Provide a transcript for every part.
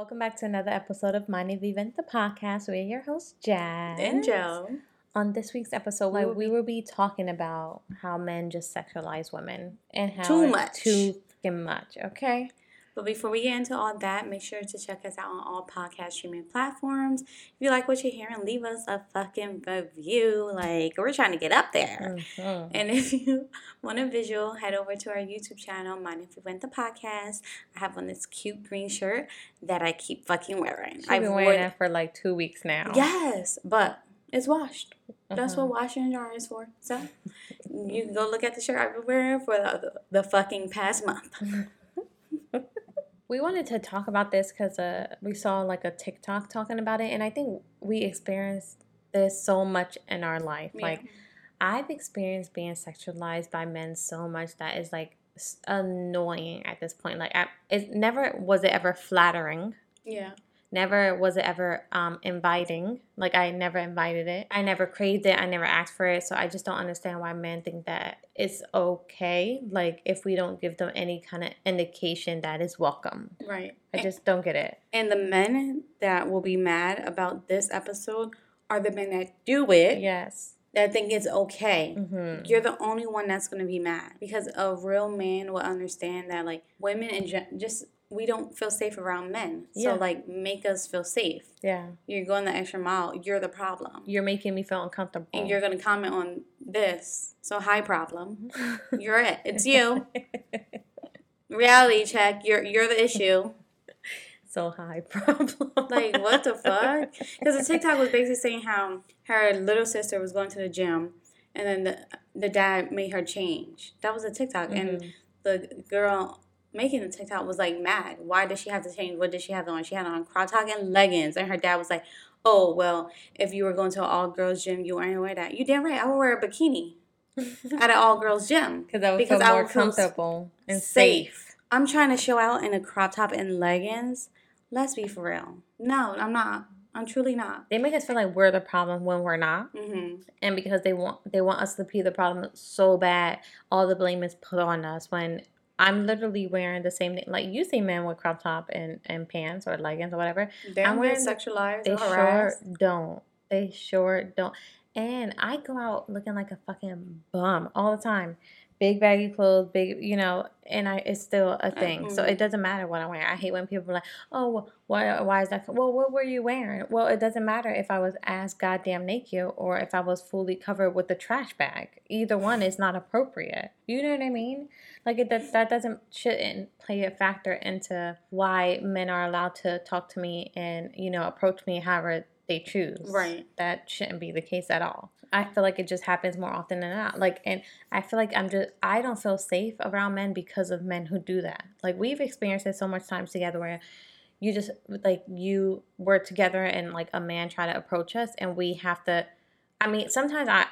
Welcome back to another episode of Mind If We Vent, the podcast. We're your host, Jazz. And Joe. On this week's episode, we will, we will be talking about how men just sexualize women and how Too much. too fucking much. Okay. But before we get into all that, make sure to check us out on all podcast streaming platforms. If you like what you're hearing, leave us a fucking review. Like, we're trying to get up there. Mhm. And if you want a visual, head over to our YouTube channel, Mind If We Vent the Podcast. I have on this cute green shirt that I keep fucking wearing. She's I've been worn wearing that for like two weeks now. Yes, but it's washed. That's Uh-huh. what washing and drying is for. So you can go look at the shirt I've been wearing for the, the, the fucking past month. We wanted to talk about this because uh, we saw like a TikTok talking about it, and I think we experienced this so much in our life. Yeah. Like, I've experienced being sexualized by men so much that is like annoying at this point. Like, I, it never was it ever flattering. Yeah. Never was it ever um, inviting. Like I never invited it. I never craved it. I never asked for it. So I just don't understand why men think that it's okay. Like if we don't give them any kind of indication that is welcome. Right. I just don't get it. And the men that will be mad about this episode are the men that do it Yes. that think it's okay. Mm-hmm. You're the only one that's going to be mad because a real man will understand that, like, women and gen- just we don't feel safe around men. Yeah. So, like, make us feel safe. Yeah. You're going the extra mile. You're the problem. You're making me feel uncomfortable. And you're going to comment on this. So, hi, problem. You're it. It's you. Reality check. You're you're the issue. so high problem. Like what the fuck? Because the TikTok was basically saying how her little sister was going to the gym, and then the the dad made her change. That was a TikTok, and Mhm. the girl making the TikTok was like mad. Why did she have to change? What did she have on? She had on crop top and leggings, and her dad was like, "Oh well, if you were going to an all girls gym, you weren't wear that. You damn right. I would wear a bikini at an all girls gym Because I would Because feel I more comfortable and safe. I'm trying to show out in a crop top and leggings. Let's be for real. No, I'm not. I'm truly not. They make us feel like we're the problem when we're not. hmm and because they want they want us to be the problem so bad, all the blame is put on us. When I'm literally wearing the same thing, like you see men with crop top and, and pants or leggings or whatever. They I'm wearing sexualized They sure don't. They sure don't. And I go out looking like a fucking bum all the time. Big baggy clothes, big, you know, and I it's still a thing. So mhm. it doesn't matter what I wear. I hate when people are like, "Oh, why why is that?" Well, what were you wearing? Well, it doesn't matter if I was as goddamn naked or if I was fully covered with a trash bag. Either one is not appropriate. You know what I mean? Like it that that doesn't shouldn't play a factor into why men are allowed to talk to me and you know approach me however they choose. Right. That shouldn't be the case at all. I feel like it just happens more often than not. Like, and I feel like I'm just I don't feel safe around men because of men who do that. Like we've experienced it so much times together where you just like you were together and like a man try to approach us and we have to I mean sometimes I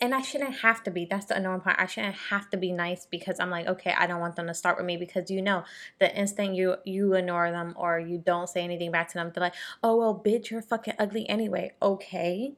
and I shouldn't have to be. That's the annoying part. I shouldn't have to be nice because I'm like, okay, I don't want them to start with me because you know the instant you you ignore them or you don't say anything back to them, they're like, oh well, bitch, you're fucking ugly anyway. Okay,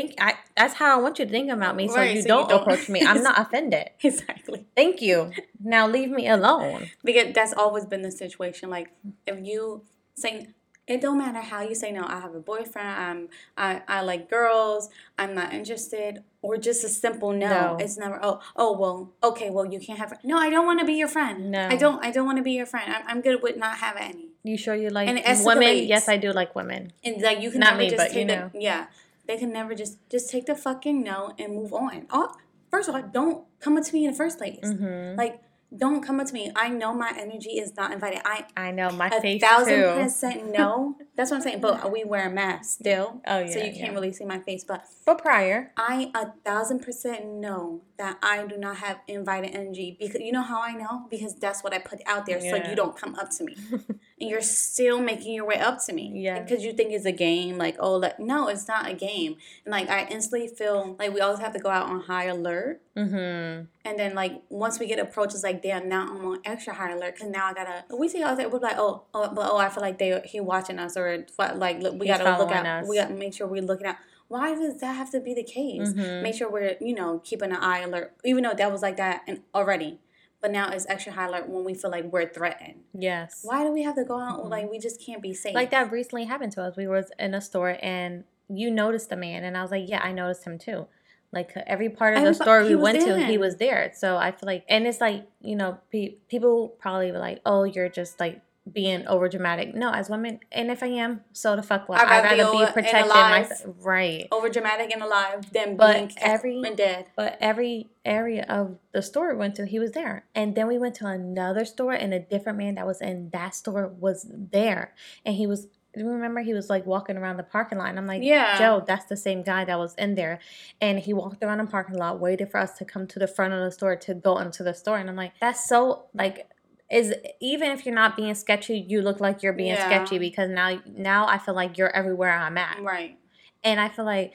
think I that's how I want you to think about me, so, Right, you, so don't don't- approach me. I'm not offended. Exactly. Thank you. Now leave me alone. Because that's always been the situation. Like if you say it don't matter how you say no. I have a boyfriend. I'm I, I like girls. I'm not interested. Or just a simple no. No. It's never oh oh well okay well you can't have no I don't want to be your friend. No. I don't I don't want to be your friend. I'm, I'm good with not having any. You sure you like And women? Yes, I do like women. And like you can Not me, just but you know. yeah. They can never just just take the fucking no and move on. Oh, first of all, don't come up to me in the first place. Mm-hmm. Like don't come up to me. I know my energy is not invited. I I know my a face thousand too. percent no. That's what I'm saying. But we wear a mask still. Oh, So you can't yeah. really see my face. But But prior, I a thousand percent know that I do not have invited energy because you know how I know because that's what I put out there. So you don't come up to me, and you're still making your way up to me. Yeah. Because you think it's a game. Like oh, like, no, it's not a game. And like I instantly feel like we always have to go out on high alert. mm-hmm. And then like once we get approaches like damn now I'm on extra high alert because now I gotta we say all that we're like oh oh but oh I feel like they he watching us or what, like look, we gotta look following out us. we gotta make sure we're looking out. Why does that have to be the case? Mhm. Make sure we're you know keeping an eye alert even though that was like that and already. but now it's extra high alert when we feel like we're threatened. Yes. Why do we have to go out mm-hmm. like we just can't be safe? Like that recently happened to us. We was in a store and you noticed a man, and I was like, yeah, I noticed him too. Like every part of the store we went there. to, he was there. So I feel like, and it's like you know, pe- people probably were like, "Oh, you're just like being over dramatic. No, as women, and if I am, so the fuck what? I'd rather, be, be protected myself. Right. Over dramatic and alive than but being every and dead. But every area of the store we went to, he was there. And then we went to another store and a different man that was in that store was there. And he was you remember he was like walking around the parking lot and I'm like, yeah. Joe, that's the same guy that was in there. And he walked around the parking lot, waited for us to come to the front of the store to go into the store. And I'm like, that's so like is even if you're not being sketchy, you look like you're being yeah. sketchy because now now I feel like you're everywhere I'm at. Right. And I feel like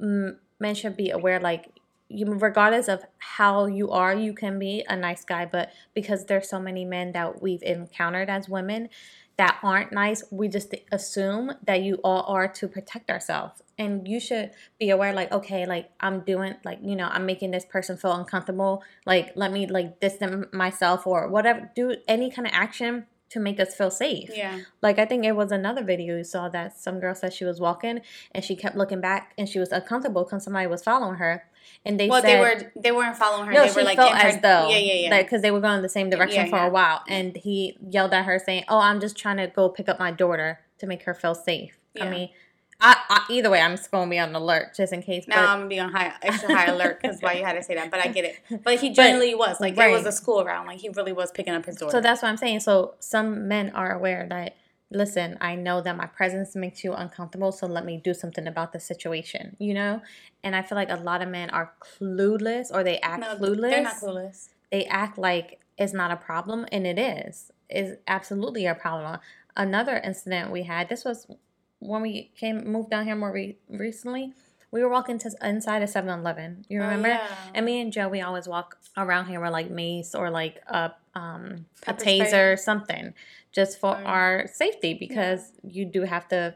mm, men should be aware like you regardless of how you are, you can be a nice guy, but because there's so many men that we've encountered as women that aren't nice, we just assume that you all are to protect ourselves and you should be aware like okay like i'm doing like you know i'm making this person feel uncomfortable like let me like distance myself or whatever do any kind of action to make us feel safe yeah like i think it was another video you saw that some girl said she was walking and she kept looking back and she was uncomfortable because somebody was following her and they well, said, they were they weren't following her. No, they she were like felt as though yeah, yeah, yeah, because they were going the same direction yeah, for yeah. a while. And he yelled at her saying, "Oh, I'm just trying to go pick up my daughter to make her feel safe." Yeah. I mean, I, I, either way, I'm just gonna be on alert just in case. Now I'm gonna be on high, extra high alert because why you had to say that, but I get it. But he generally but, was like right. it was a school around, like he really was picking up his daughter. So that's what I'm saying. So some men are aware that listen, I know that my presence makes you uncomfortable, so let me do something about the situation, you know? And I feel like a lot of men are clueless or they act no, clueless. They're not clueless. They act like it's not a problem, and it is. Is absolutely a problem. Another incident we had, this was when we came moved down here more re- recently, we were walking to inside a 7-Eleven. You oh, remember? Oh, yeah. And me and Joe, we always walk around here with like mace or like a um a taser, or something, just for our safety because yeah. you do have to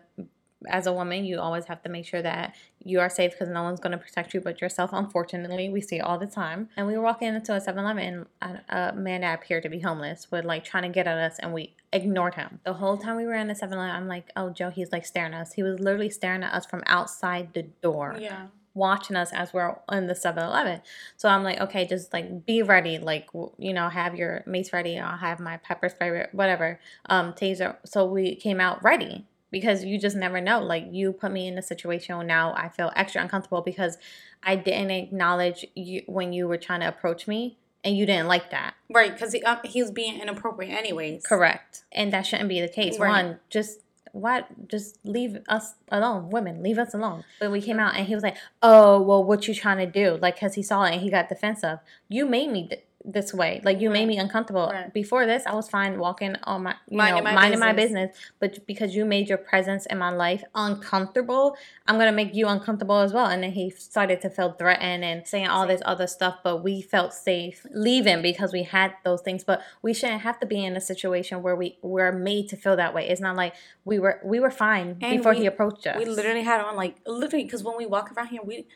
as a woman, you always have to make sure that you are safe because no one's going to protect you but yourself. Unfortunately, we see it all the time. And we were walking into a 7 Eleven and a man that appeared to be homeless was like trying to get at us and we ignored him. The whole time we were in the 7 Eleven, I'm like, oh, Joe, he's like staring at us. He was literally staring at us from outside the door. Yeah watching us as we're in the 7-Eleven. So I'm like, okay, just like be ready, like you know, have your mace ready. I'll have my pepper spray, whatever, um, taser. So we came out ready because you just never know. Like you put me in a situation where now I feel extra uncomfortable because I didn't acknowledge you when you were trying to approach me and you didn't like that. Right, because he, uh, he was being inappropriate anyways. Correct. And that shouldn't be the case. Right. One, just what just leave us alone women leave us alone but we came out and he was like oh well what you trying to do like because he saw it and he got defensive you made me this way. Like you right. made me uncomfortable. Right. Before this, I was fine walking on my, you minding know, my minding business. my business. But because you made your presence in my life uncomfortable, I'm gonna make you uncomfortable as well. And then he started to feel threatened and saying all this other stuff. But we felt safe leaving because we had those things. But we shouldn't have to be in a situation where we were made to feel that way. It's not like we were we were fine and before we, he approached us. We literally had on like literally because when we walk around here, we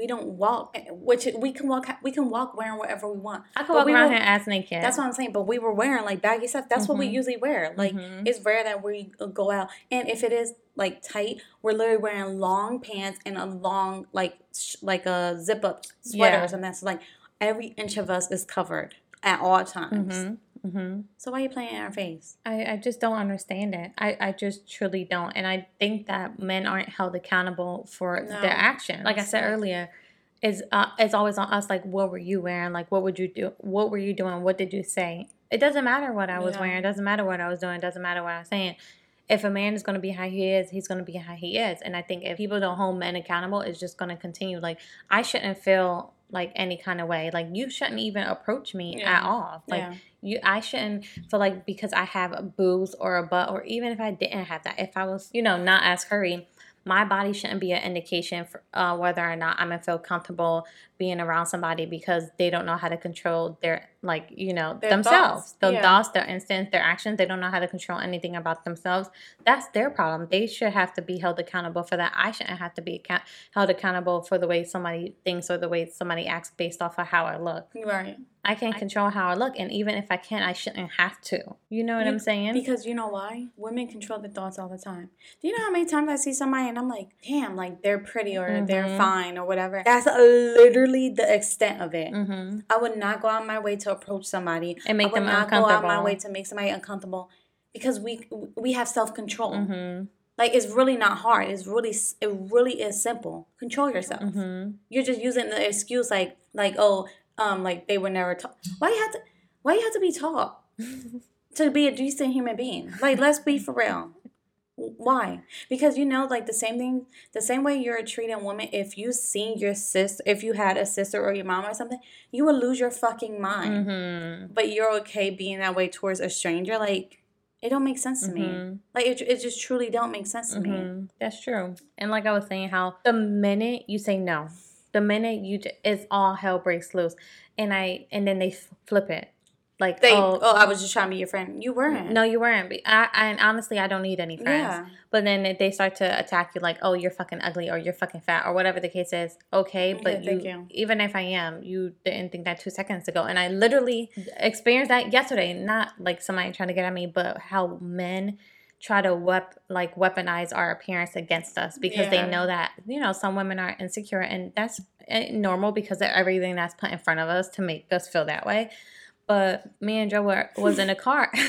we don't walk, which we can walk. We can walk wearing whatever we want. I can walk we around here as naked. That's what I'm saying. But we were wearing like baggy stuff. That's mm-hmm. what we mm-hmm. usually wear. Like mm-hmm. it's rare that we go out, and if it is like tight, we're literally wearing long pants and a long like sh- like a zip up sweater yeah. or something. So like every inch of us is covered at all times. Mm-hmm. Mm-hmm. So why are you playing in our face? I, I just don't understand it. I, I just truly don't. And I think that men aren't held accountable for no. their actions. Like I said earlier, it's, uh, it's always on us. Like, what were you wearing? Like, what would you do? What were you doing? What did you say? It doesn't matter what I was yeah. wearing. It doesn't matter what I was doing. It doesn't matter what I was saying. If a man is going to be how he is, he's going to be how he is. And I think if people don't hold men accountable, it's just going to continue. Like, I shouldn't feel like any kind of way. Like you shouldn't even approach me yeah. at all. Like yeah. you I shouldn't feel like because I have a boobs or a butt or even if I didn't have that, if I was, you know, not as hurry, my body shouldn't be an indication for uh, whether or not I'm gonna feel comfortable being around somebody because they don't know how to control their like you know their themselves, their yeah. thoughts, their instincts, their actions. They don't know how to control anything about themselves. That's their problem. They should have to be held accountable for that. I shouldn't have to be account- held accountable for the way somebody thinks or the way somebody acts based off of how I look. Right. I can't control how I look, and even if I can't, I shouldn't have to. You know what I'm saying? Because you know why? Women control their thoughts all the time. Do you know how many times I see somebody and I'm like, damn, like they're pretty or they're Mhm. fine or whatever? That's literally the extent of it. mm-hmm. I would not go out my way to approach somebody And make I would them not go out my uncomfortable. way to make somebody uncomfortable because we we have self control. Mm-hmm. Like it's really not hard. It's really it really is simple. Control yourself. Mm-hmm. You're just using the excuse like like oh um like they were never taught. Why you have to why you have to be taught to be a decent human being? Like let's be for real. Why? Because you know, like the same thing, the same way you're treating women. If you seen your sister, if you had a sister or your mom or something, you would lose your fucking mind. Mm-hmm. But you're okay being that way towards a stranger. Like it don't make sense to me. Mhm. Like it, it just truly don't make sense to me. hmm That's true. And like I was saying, how the minute you say no, the minute you j- it's all hell breaks loose, and I and then they flip it, like They, oh, oh, I was just trying to be your friend. You weren't. no, you weren't. I, I and honestly, I don't need any friends. Yeah. But then they- start to attack you like, oh, you're fucking ugly or you're fucking fat or whatever the case is. Okay, but thank you, you. even if I am, you didn't think that two seconds ago, and I literally experienced that yesterday. Not like somebody trying to get at me, but how men try to wep- like weaponize our appearance against us because Yeah. they know that you know some women are insecure and that's eh, normal because of everything that's put in front of us to make us feel that way. But me and Joe were was in a car.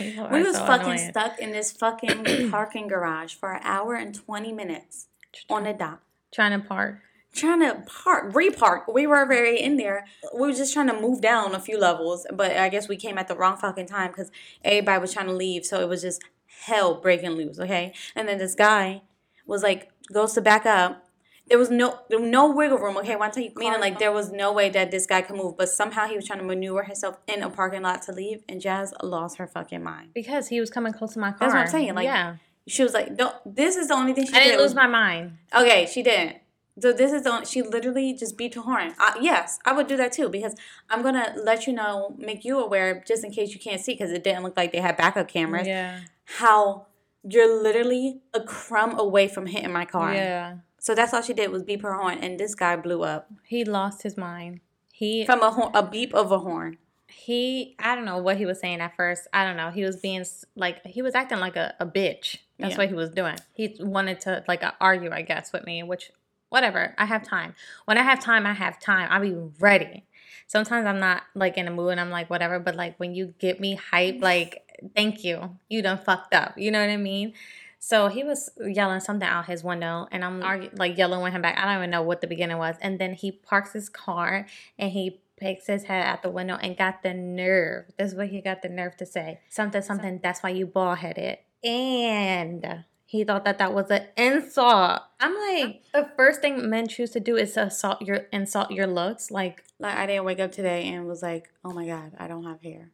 We was fucking stuck in this fucking parking garage for an hour and twenty minutes on the dock. trying to park. Trying to park, repark. We were very in there. We were just trying to move down a few levels, but I guess we came at the wrong fucking time because everybody was trying to leave. So it was just hell breaking loose. Okay, and then this guy was like goes to back up. There was no there was no wiggle room. Okay, one time meaning like there was no way that this guy could move, but somehow he was trying to maneuver himself in a parking lot to leave, and Jazz lost her fucking mind. Because he was coming close to my car. That's what I'm saying, like, yeah, She was like, "Don't." This is the only thing she I did. didn't lose was- my mind. Okay, she didn't. So this is on. she literally just beat her horn. Uh, yes, I would do that too because I'm gonna let you know, make you aware, just in case you can't see, because it didn't look like they had backup cameras. Yeah, How you're literally a crumb away from hitting my car. yeah. So that's all she did was beep her horn, and this guy blew up He lost his mind. He from a horn, a beep of a horn. he. I don't know what he was saying at first. I don't know. He was being like he was acting like a, a bitch. That's Yeah. what he was doing. He wanted to like argue, I guess, with me. Which whatever. I have time. When I have time, I have time. I'll be ready. Sometimes I'm not like in a mood and I'm like whatever. But like when you get me hype, like thank you. You done fucked up. You know what I mean? So he was yelling something out his window, and I'm like yelling with him back. I don't even know what the beginning was. And then he parks his car and he picks his head out the window and got the nerve. This is what he got the nerve to say. Something, something. That's why you bald headed. And he thought that that was an insult. I'm like, the first thing men choose to do is assault your insult your looks. Like, Like I didn't wake up today and was like, oh my god, I don't have hair.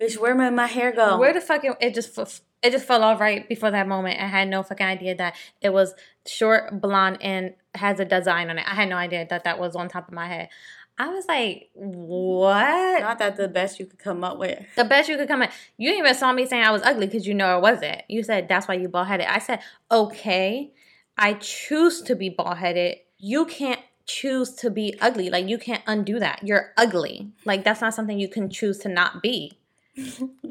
Bitch, where did my hair go? Where the fuck it, it just f- it just fell off right before that moment. I had no fucking idea that it was short, blonde, and has a design on it. I had no idea that that was on top of my head. I was like, what? Not that the best you could come up with. The best you could come up. You even saw me saying I was ugly because you know I wasn't. You said that's why you bald headed. I said, okay, I choose to be bald headed. You can't choose to be ugly. Like you can't undo that. You're ugly. Like that's not something you can choose to not be.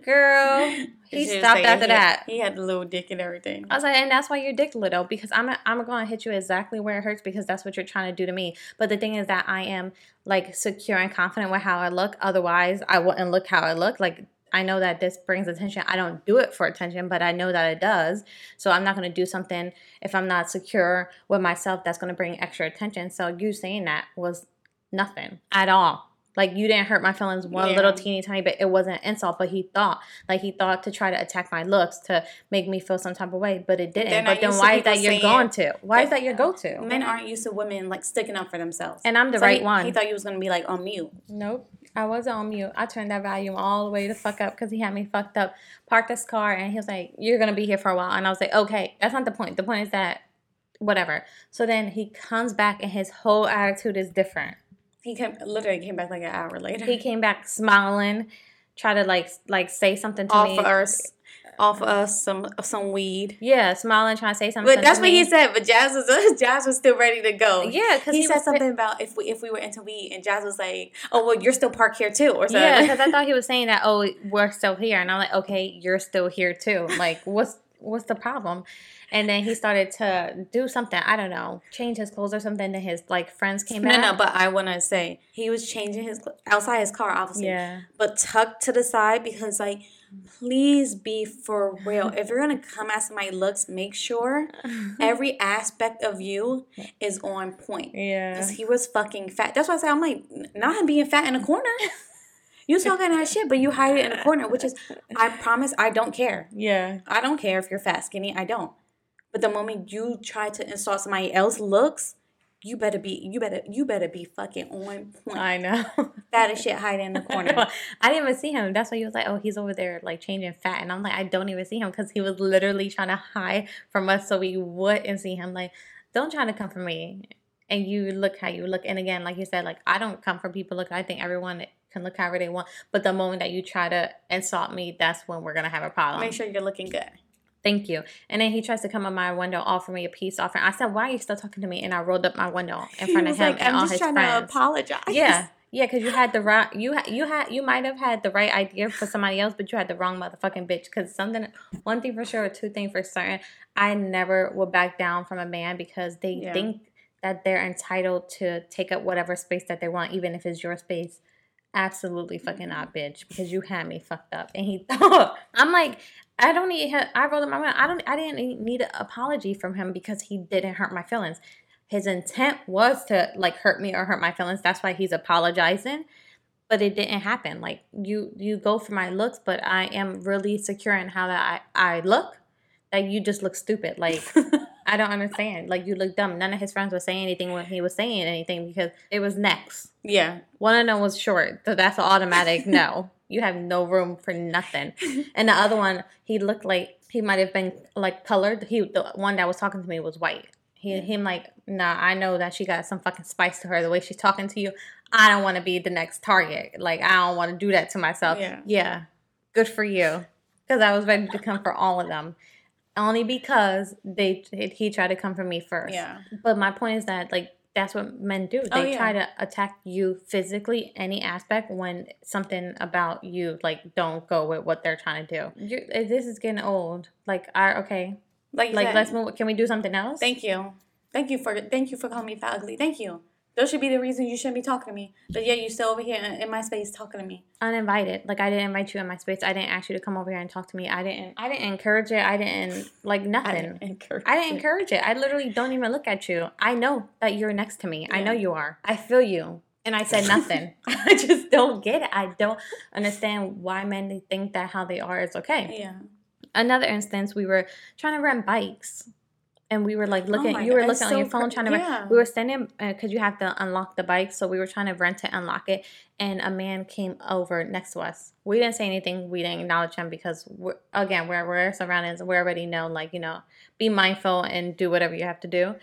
Girl, he stopped saying after he- that. He had the little dick and everything. I was like, and that's why you're dick little because I'm I'm going to hit you exactly where it hurts because that's what you're trying to do to me. But the thing is that I am like secure and confident with how I look. Otherwise, I wouldn't look how I look. Like I know that this brings attention. I don't do it for attention, but I know that it does. So I'm not going to do something if I'm not secure with myself that's going to bring extra attention. So you saying that was nothing at all. Like you didn't hurt my feelings one Yeah. little teeny tiny bit. It wasn't an insult, but he thought like he thought to try to attack my looks to make me feel some type of way, but it didn't. But then why is that people your saying- going to? Why is that your go to? Men aren't used to women like sticking up for themselves. And I'm the So right he, one. He thought you was gonna be like on mute. Nope. I wasn't on mute. I turned that volume all the way to fuck up because he had me fucked up. Parked his car and he was like, You're gonna be here for a while. And I was like, Okay, that's not the point. The point is that whatever. So then he comes back and his whole attitude is different. He came literally came back like an hour later. He came back smiling, try to like like say something to all me. us, off us some some weed. Yeah, smiling, trying to say something. But that's what me. he said. But Jazz was Jazz was still ready to go. Yeah, because he, he, said was something about if we if we were into weed, and Jazz was like, "Oh well, you're still parked here too," or something. Yeah, because I thought he was saying that. Oh, we're still here, and I'm like, okay, you're still here too. Like, what's what's the problem? And then he started to do something. I don't know, change his clothes or something. Then his like friends came no, back. no. But I want to say he was changing his outside his car, obviously. yeah, but tucked to the side because like please be for real if you're gonna come at somebody looks make sure every aspect of you is on point yeah, because he was fucking fat that's why i say i'm like not him being fat in a corner you talking that shit but you hide it in a corner which is i promise i don't care yeah. i don't care if you're fat skinny i don't but the moment you try to insult somebody else looks you better be you better you better be fucking on point I know. fat as shit hide in the corner I didn't even see him. That's why he was like, "Oh, he's over there like changing fat," and I'm like, "I don't even see him because he was literally trying to hide from us so we wouldn't see him." Like, don't try to come for me, and you look how you look. And again, like you said, like I don't come for people. Look, I think everyone can look however they want. But the moment that you try to insult me, that's when we're gonna have a problem. make sure you're looking good Thank you. And then he tries to come on my window, offer me a peace offering. I said, "Why are you still talking to me?" And I rolled up my window in front of him like, and I'm all just his trying to apologize. Yeah, yeah, because you had the right, you had, you had, you might have had the right idea for somebody else, but you had the wrong motherfucking bitch. Because something, one thing for sure, two things for certain, I never will back down from a man because they Yeah. think that they're entitled to take up whatever space that they want, even if it's your space. Absolutely fucking not, bitch, because you had me fucked up. And he thought, I'm like, I don't need. him- I rolled up my. I don't. I didn't need an apology from him because he didn't hurt my feelings. His intent was to like hurt me or hurt my feelings. That's why he's apologizing. But it didn't happen. Like you, you go for my looks, but I am really secure in how that I, I look. That you just look stupid. Like I don't understand. Like you look dumb. None of his friends were saying anything when he was saying anything because it was next. yeah. One of them was short, so that's an automatic no. You have no room for nothing. And the other one, he looked like he might have been like colored. He the one that was talking to me was white. He him like, nah, I know that she got some fucking spice to her. The way she's talking to you, I don't want to be the next target. Like I don't want to do that to myself. Yeah. yeah, good for you, because I was ready to come for all of them. Only because they he tried to come for me first. Yeah. But my point is that like that's what men do. They Oh, yeah. try to attack you physically, any aspect when something about you like don't go with what they're trying to do. You're, eh, this is getting old. Like, I okay, Like, you like said, let's move. Can we do something else? Thank you. Thank you for thank you for calling me fat ugly. Thank you. Those should be the reasons you shouldn't be talking to me. But yeah, you still over here in, in my space talking to me. Uninvited. Like I didn't invite you in my space. I didn't ask you to come over here and talk to me. I didn't. I didn't encourage it. I didn't like nothing. I didn't encourage. I didn't it. encourage it. I literally don't even look at you. I know that you're next to me. I know you are. I feel you. And I said nothing. I just don't get it. I don't understand why men think that how they are is okay. Yeah. Another instance, we were trying to rent bikes. And we were like oh looking, Oh you were God, looking on so your phone cra- trying to yeah. We were standing uh, because you have to unlock the bike. So we were trying to rent it, unlock it. And a man came over next to us. We didn't say anything. We didn't acknowledge him because, we're, again, we're, we're surroundings. We already know, like, you know, be mindful and do whatever you have to do.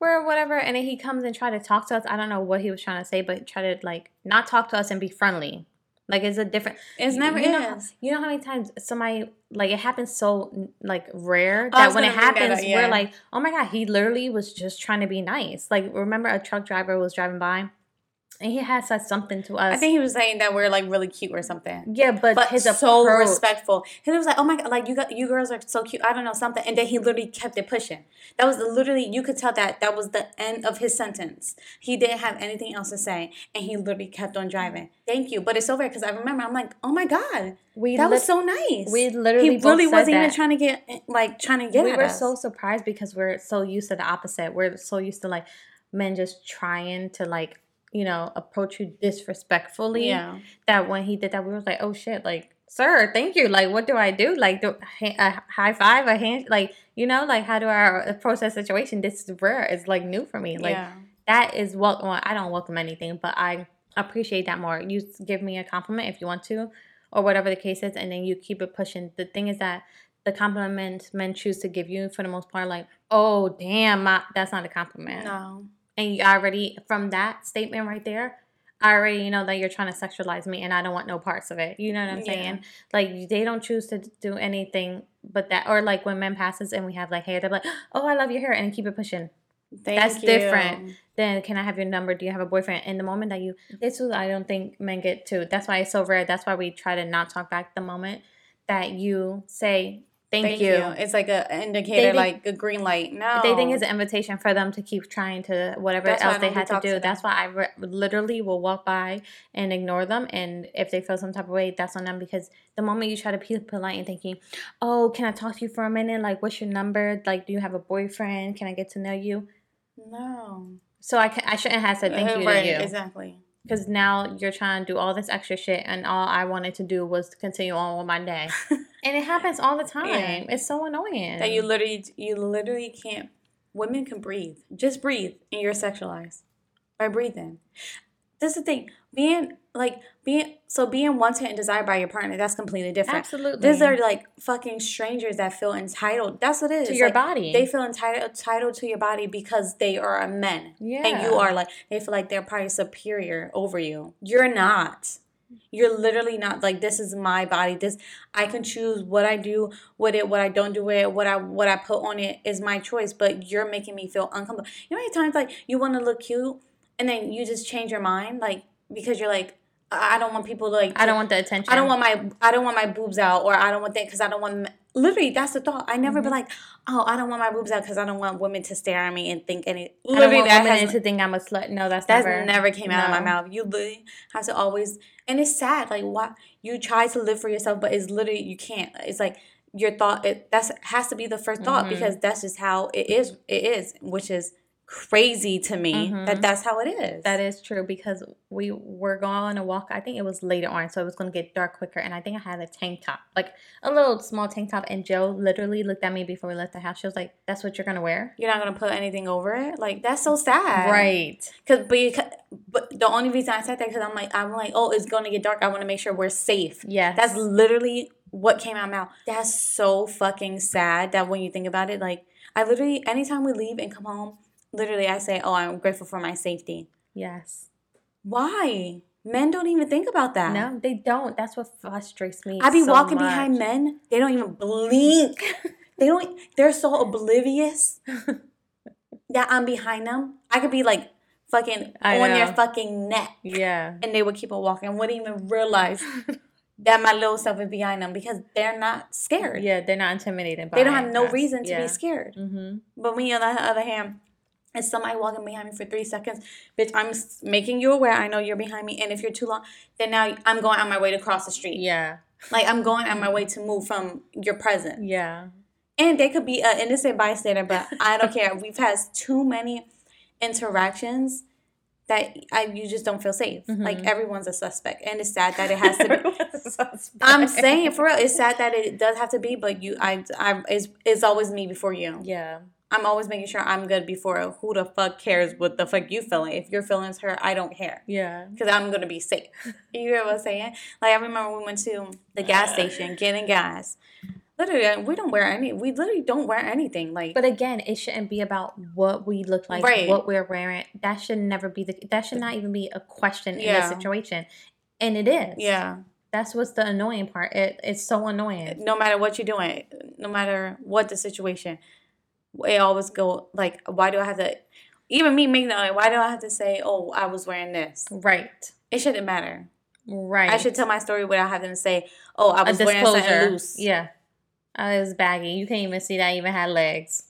We're whatever. And then he comes and try to talk to us. I don't know what he was trying to say, but try to, like, not talk to us and be friendly. Like, it's a different. It's never you know. You know how many times somebody like it happens so like rare oh, that was when it gonna that happens yeah. we're like, oh my god, he literally was just trying to be nice. Like remember a truck driver was driving by, he had said something to us. I think he was saying that we're like really cute or something. yeah, but, But his so approach, respectful. He was like, "Oh my god, like you got you girls are so cute." I don't know something, and then he literally kept it pushing. That was literally you could tell that that was the end of his sentence. He didn't have anything else to say, and he literally kept on driving. Thank you, but it's so rare because I remember I'm like, "Oh my god, we that was so nice." we literally he really wasn't even trying to get eh, like trying to get we were us. so surprised because we're so used to the opposite. We're so used to like men just trying to like you know approach you disrespectfully. yeah. that when he did that, we was like, oh shit, like, sir, thank you. Like, what do I do? Like, do a high five, a hand, like, you know, like, how do I approach that situation? This is rare. It's like new for me. Like, yeah. that is welcome. Well, I don't welcome anything, but I appreciate that more. You give me a compliment if you want to, or whatever the case is, and then you keep it pushing. The thing is that the compliment men choose to give you, for the most part, like, oh damn, my, that's not a compliment No. And you already from that statement right there I already know that you're trying to sexualize me and I don't want no parts of it. You know what I'm Yeah. saying? Like they don't choose to do anything but that or like when men passes and we have like hair, they're like, Oh, I love your hair and keep it pushing. Thank That's you. different. Then can I have your number? Do you have a boyfriend? In the moment that you this is I don't think men get to. That's why it's so rare. That's why we try to not talk back the moment that you say thank, Thank you. you. It's like an indicator, think- like a green light. No, They think it's an invitation for them to keep trying to whatever That's else they had to talk to do. That's why I re- literally will walk by and ignore them. And if they feel some type of way, that's on them because the moment you try to be polite and thinking, oh, can I talk to you for a minute? Like, what's your number? Like, do you have a boyfriend? Can I get to know you? no. So I, can, I shouldn't have said thank you right, to you Exactly. Because now you're trying to do all this extra shit and all I wanted to do was to continue on with my day. and it happens all the time. Yeah. It's so annoying. That you literally, you literally can't. Women can breathe. Just breathe, and you're sexualized by breathing. This is the thing. Being like being so being wanted and desired by your partner. That's completely different. Absolutely. These are like fucking strangers that feel entitled. That's what it is. to your Like, body. They feel entitled entitled to your body because they are a men. yeah. And you are like they feel like they're probably superior over you. You're not. You're literally not like this is my body. This I can choose what I do with it, what I don't do with it, what I what I put on it is my choice. But you're making me feel uncomfortable. You know how many times like you want to look cute and then you just change your mind like because you're like I I don't want people to like I don't want the attention. I don't want my I don't want my boobs out or I don't want that because I don't want literally that's the thought. I never be Mhm. like oh I don't want my boobs out because I don't want women to stare at me and think any I literally want that women has to think I'm a slut. No, that's that's never. never, came out of my mouth. You literally have to always, and it's sad. Like what you try to live for yourself, but it's literally you can't. It's like your thought. It that's has to be the 1st thought Mhm. because that's just how it is. It is, which is crazy to me Mhm. that that's how it is. That is true because we were going on a walk. I think it was later on, so it was going to get dark quicker. And I think I had a tank top, like a little small tank top. And Joe literally looked at me before we left the house. She was like, "That's what you're going to wear." You're not gonna put anything over it. Like that's so sad. Right. Cause but, you, but the only reason I said that because I'm like I'm like oh it's gonna get dark. I want to make sure we're safe. Yeah, That's literally what came out mouth. That's so fucking sad that when you think about it, like I literally anytime we leave and come home, literally I say, Oh, I'm grateful for my safety. yes. Why? Men don't even think about that. No, they don't. That's what frustrates me. I be so walking much. behind men, they don't even blink. they don't they're so oblivious that I'm behind them. I could be like fucking I on their fucking neck. Yeah. And they would keep on walking and wouldn't even realize that my little self is behind them because they're not scared. Yeah, they're not intimidated by They don't have no us. reason to yeah. be scared. Mm-hmm. But me, on the other hand, if somebody walking behind me for three seconds, bitch, I'm making you aware. I know you're behind me, and if you're too long, then now I'm going on my way to cross the street. Yeah. Like I'm going on my way to move from your presence. Yeah. And they could be an innocent bystander, but I don't care. We've had too many interactions that I you just don't feel safe. Like Mhm. everyone's a suspect, and it's sad that it has to be. I'm saying for real, it's sad that it does have to be, but you, I, I, it's, it's always me before you. Yeah. I'm always making sure I'm good before who the fuck cares what the fuck you feeling. If your feelings hurt, I don't care Yeah. because I'm gonna be safe. You hear what I'm saying? Like I remember we went to the gas station getting gas. Literally, we don't wear any. We literally don't wear anything. Like, But again, it shouldn't be about what we look like, Right. what we're wearing. That should never be the. That should not even be a question in Yeah. this situation, and it is. yeah, That's what's the annoying part. It it's so annoying. no matter what you're doing, no matter what the situation, it always go like, why do I have to? Even me making that, like, why do I have to say, oh, I was wearing this? Right. It shouldn't matter. Right. I should tell my story without having to say, oh, I was wearing something loose. Yeah. Uh, it was baggy. You can't even see that I even had legs.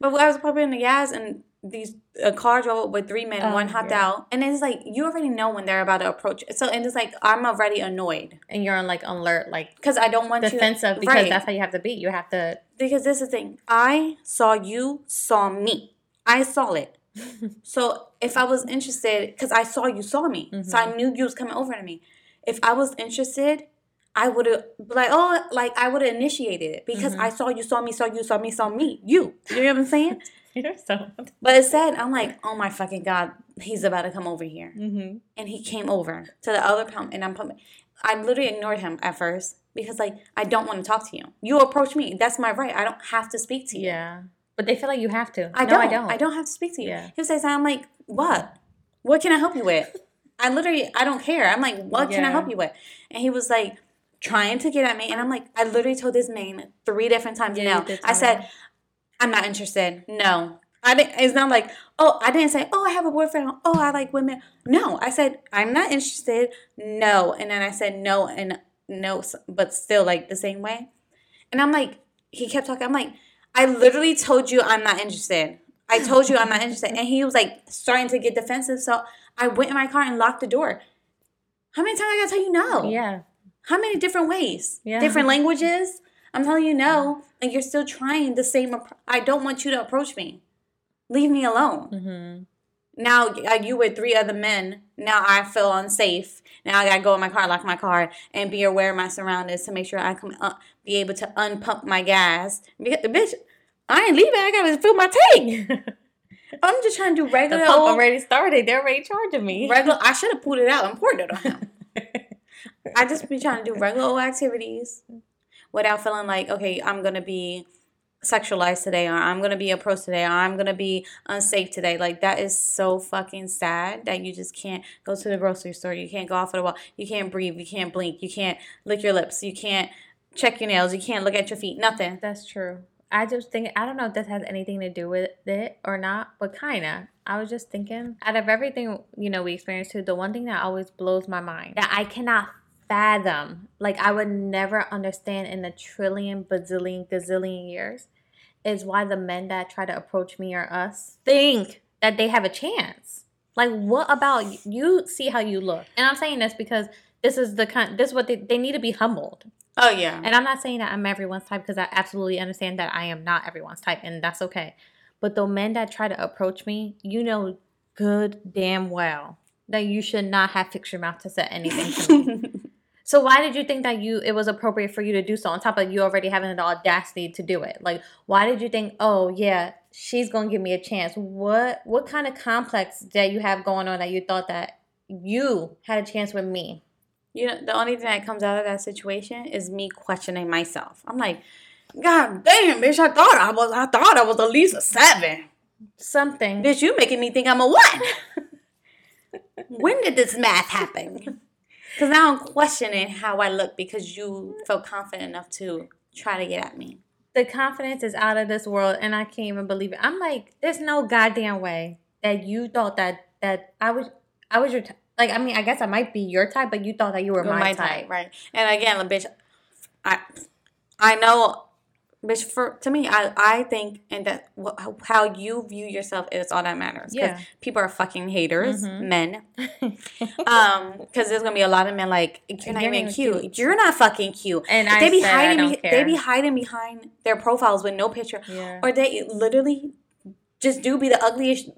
But I was pumping the gas and these a car drove up with three men, Oh, one hopped yeah. out, and it's like you already know when they're about to approach. So and it's like I'm already annoyed And you're on like alert, like because I don't want defensive you because right. that's how you have to be. You have to because this is the thing. I saw you, saw me. I saw it. So if I was interested, because I saw you saw me, so I knew you was coming over to me. If I was interested, I would have like oh like I would have initiated it because Mhm. I saw you saw me saw you saw me saw me you. You know what I'm saying? But instead, I'm like oh my fucking god, he's about to come over here, mm-hmm. and he came over to the other pump, and I'm pumping. I literally ignored him at first because like I don't want to talk to you. You approach me, that's my right. I don't have to speak to you. Yeah. But they feel like you have to. I no, don't. I don't. I don't have to speak to you. Yeah. He'll say I'm like, what? What can I help you with? I literally, I don't care. I'm like, what can I help you with? And he was like, trying to get at me. And I'm like, I literally told this man three different times Yeah, you no. I said. I'm not interested. No. I didn't, it's not like, oh, I didn't say, oh, I have a boyfriend. Oh, I like women. No, I said, I'm not interested. No. And then I said no and no, but still like the same way. And I'm like, he kept talking. I'm like, I literally told you I'm not interested. I told you I'm not interested. And he was like starting to get defensive. So I went in my car and locked the door. How many times I gotta tell you no? Yeah. How many different ways? Yeah. Different languages? I'm telling you no, and you're still trying the same. appro- I don't want you to approach me. Leave me alone. Mm-hmm. Now you with three other men. Now I feel unsafe. Now I gotta go in my car, lock my car, and be aware of my surroundings to make sure I can uh, be able to unpump my gas. Because, bitch, I ain't leaving. I gotta fill my tank. I'm just trying to do regular. the pump old- already started. They're already charging me. regular. I should have pulled it out and poured it on him. I just be trying to do regular old activities without feeling like, okay, I'm gonna be sexualized today, or I'm gonna be approached today, or I'm gonna be unsafe today. Like that is so fucking sad that you just can't go to the grocery store, you can't go off of the wall, you can't breathe, you can't blink, you can't lick your lips, you can't check your nails, you can't look at your feet, nothing. That's true. I just think I don't know if this has anything to do with it or not, but kinda. I was just thinking, out of everything you know we experienced too, the one thing that always blows my mind that I cannot fathom, like I would never understand in a trillion, bazillion, gazillion years, is why the men that try to approach me or us think that they have a chance. Like, what about you? See how you look, and I'm saying this because this is the kind. This is what they, they need to be humbled. Oh yeah. And I'm not saying that I'm everyone's type because I absolutely understand that I am not everyone's type, and that's okay. But the men that try to approach me, you know good damn well that you should not have fixed your mouth to say anything to me. so why did you think that you it was appropriate for you to do so on top of you already having the audacity to do it? Like why did you think, oh yeah, she's gonna give me a chance? What what kind of complex that you have going on that you thought that you had a chance with me? You know, the only thing that comes out of that situation is me questioning myself. I'm like, God damn, bitch! I thought I was, I thought I was at least a seven. Something. Bitch, you making me think I'm a one. when did this math happen? Because now I'm questioning how I look because you felt confident enough to try to get at me. the confidence is out of this world and I can't even believe it. I'm like, there's no goddamn way that you thought that that I was I was your t- like I mean I guess I might be your type, but you thought that you were my, type. right? And again, bitch, I, I know, bitch. For to me, I, I think, and that wh- how you view yourself is all that matters. Yeah. people are fucking haters, Mhm. men. Um, because there's gonna be a lot of men like you're not even cute. cute. You're not fucking cute. And I they be said I hiding. don't be- care. they be hiding behind their profiles with no picture, Yeah. or they literally just do be the ugliest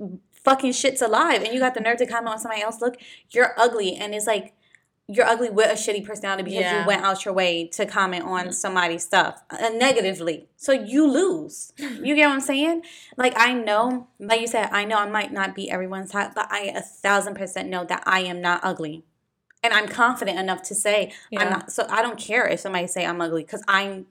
fucking shits alive, and you got the nerve to comment on somebody else. Look, you're ugly, and it's like you're ugly with a shitty personality because Yeah. you went out your way to comment on somebody's stuff uh, negatively. So you lose. You get what I'm saying? Like I know, like you said, I know I might not be everyone's type, but I a thousand percent know that I am not ugly. And I'm confident enough to say I'm not. So I don't care if somebody say I'm ugly because I'm.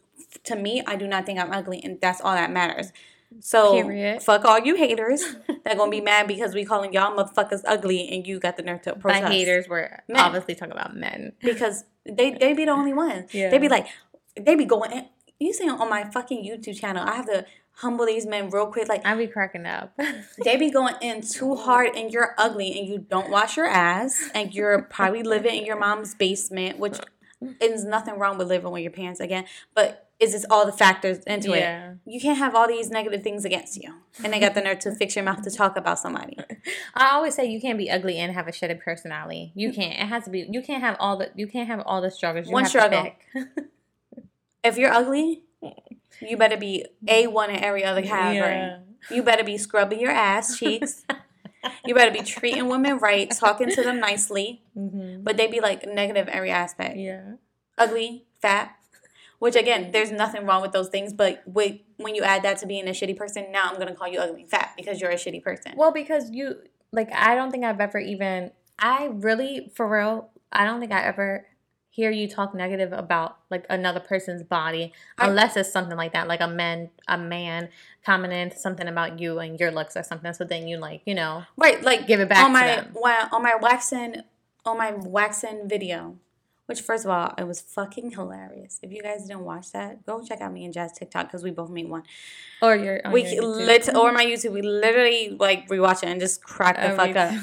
To me, I do not think I'm ugly, and that's all that matters. So Period. fuck all you haters that gonna be mad because we calling y'all motherfuckers ugly, and you got the nerve to approach By us haters were Men. obviously talking about men. because they they be the only ones. Yeah. They be like, they be going. You see on my fucking YouTube channel, I have to humble these men real quick. Like I be cracking up. they be going in too hard, and you're ugly, and you don't wash your ass, and you're probably living in your mom's basement, which is nothing wrong with living with your parents again, but is this all the factors into Yeah. it? You can't have all these negative things against you, and they got the nerve to fix your mouth to talk about somebody. I always say you can't be ugly and have a shitty personality. You can't. It has to be. You can't have all the. You can't have all the struggles. You One have struggle. If you're ugly, you better be a one in every other category. Yeah. You better be scrubbing your ass cheeks. you better be treating women right, talking to them nicely. Mhm. But they be like negative every aspect. Yeah. Ugly, fat. Which again, there's nothing wrong with those things. But with, when you add that to being a shitty person, now I'm gonna call you ugly and fat because you're a shitty person. Well, because you like, I don't think I've ever even. I really, for real, I don't think I ever hear you talk negative about like another person's body unless it's something like that, like a man, a man commenting something about you and your looks or something. So then you like, you know, right, like give it back on to my them. on my waxing on my waxing video. Which, first of all, it was fucking hilarious. If you guys didn't watch that, go check out me and Jazz TikTok because we both made one. Or your on we your lit or my YouTube. We literally like rewatch it and just crack the Every fuck up.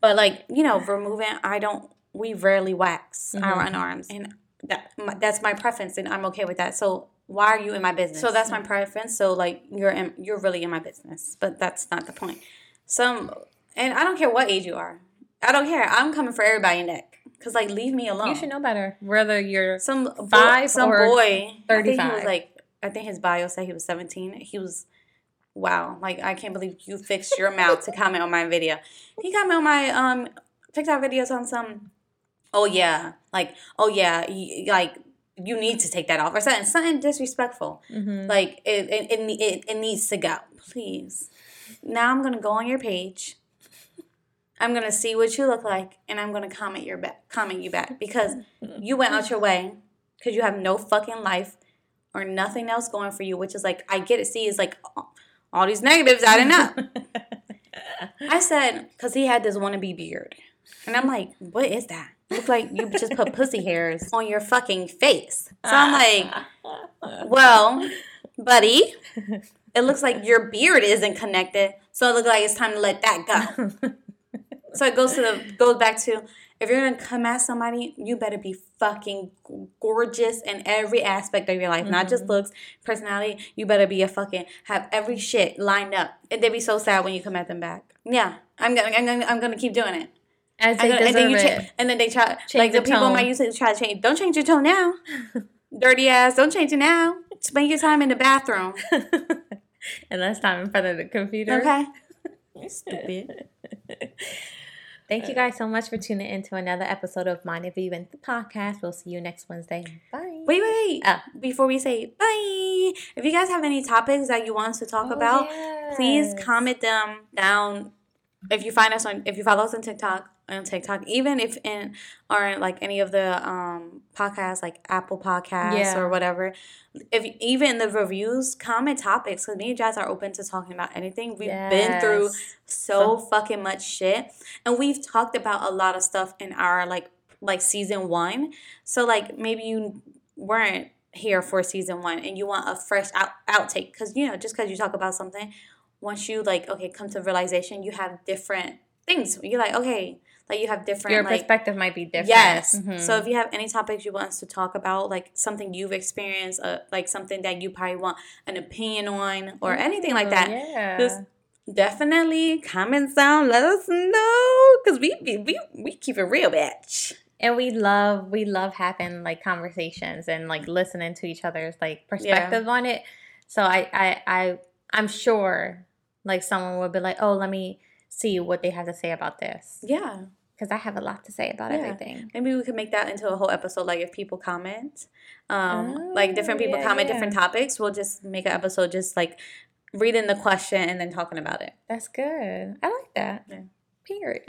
But like you know, removing, I don't. We rarely wax our Mhm. underarms, and that my, that's my preference, and I'm okay with that. So why are you in my business? So that's my preference. So like you're in, you're really in my business, but that's not the point. Some, and I don't care what age you are. I don't care. I'm coming for everybody neck. Cause like leave me alone. You should know better. Whether you're Some Five some boy. I think he 35. was like. I think his bio said he was 17. He was. Wow, like I can't believe you fixed your mouth to comment on my video. He commented on my um TikTok videos on some. Oh yeah, like oh yeah, y- like you need to take that off or something. Something disrespectful. Mhm. Like it, it it it needs to go. Please. Now I'm gonna go on your page. I'm gonna see what you look like, and I'm gonna comment your back, comment you back because you went out your way because you have no fucking life or nothing else going for you. Which is like I get it. See, is like all- these negatives. Didn't know. I said because he had this wannabe beard, and I'm like, what is that? Look like you just put pussy hairs on your fucking face. So I'm like, well, buddy, it looks like your beard isn't connected. So it looks like it's time to let that go. So it goes to the goes back to if you're gonna come at somebody, you better be fucking gorgeous in every aspect of your life, not just mm-hmm. looks, personality. You better be a fucking have every shit lined up, and they'd be so sad when you come at them back. Yeah, I'm gonna I'm gonna I'm gonna keep doing it. As they gonna- and then you it. cha- and then they try Change like the, the people tone. used to try to change. Don't change your tone now, dirty ass. Don't change it now. Spend your time in the bathroom. and less time in front of the computer. Okay. Stupid. Thank you guys so much for tuning in to another episode of Mind If We Vent the podcast. We'll see you next Wednesday. Bye. Wait, wait, wait. Oh. Before we say bye, if you guys have any topics that you want us to talk Oh, about, please comment them down. If you find us on, if you follow us on TikTok, on TikTok, even if in aren't like any of the um podcasts, like Apple Podcasts Yeah. or whatever, if even the reviews, comment topics because me and Jazz are open to talking about anything. We've been through Yes. so fucking much shit, and we've talked about a lot of stuff in our like like season one. So like maybe you weren't here for season one and you want a fresh out outtake because you know just because you talk about something, once you like okay come to realization, you have different things. You're like okay, like you have different Your like perspective might be different. Yes. Mhm. So if you have any topics you want us to talk about, like something you've experienced, uh, like something that you probably want an opinion on, or anything like that, Yeah. just definitely comment down. Let us know because we, we we we keep it real, bitch. and we love we love having like conversations and like listening to each other's like perspective on it so I, I i i'm sure like someone would be like oh let me see what they have to say about this Yeah. Because i have a lot to say about Yeah. everything Maybe we could make that into a whole episode. Like if people comment, um, Oh, like different people yeah, comment yeah. different topics, we'll just make an episode just like reading the question and then talking about it. that's good i like that period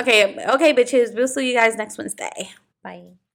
Okay, okay, bitches. We'll see you guys next Wednesday. bye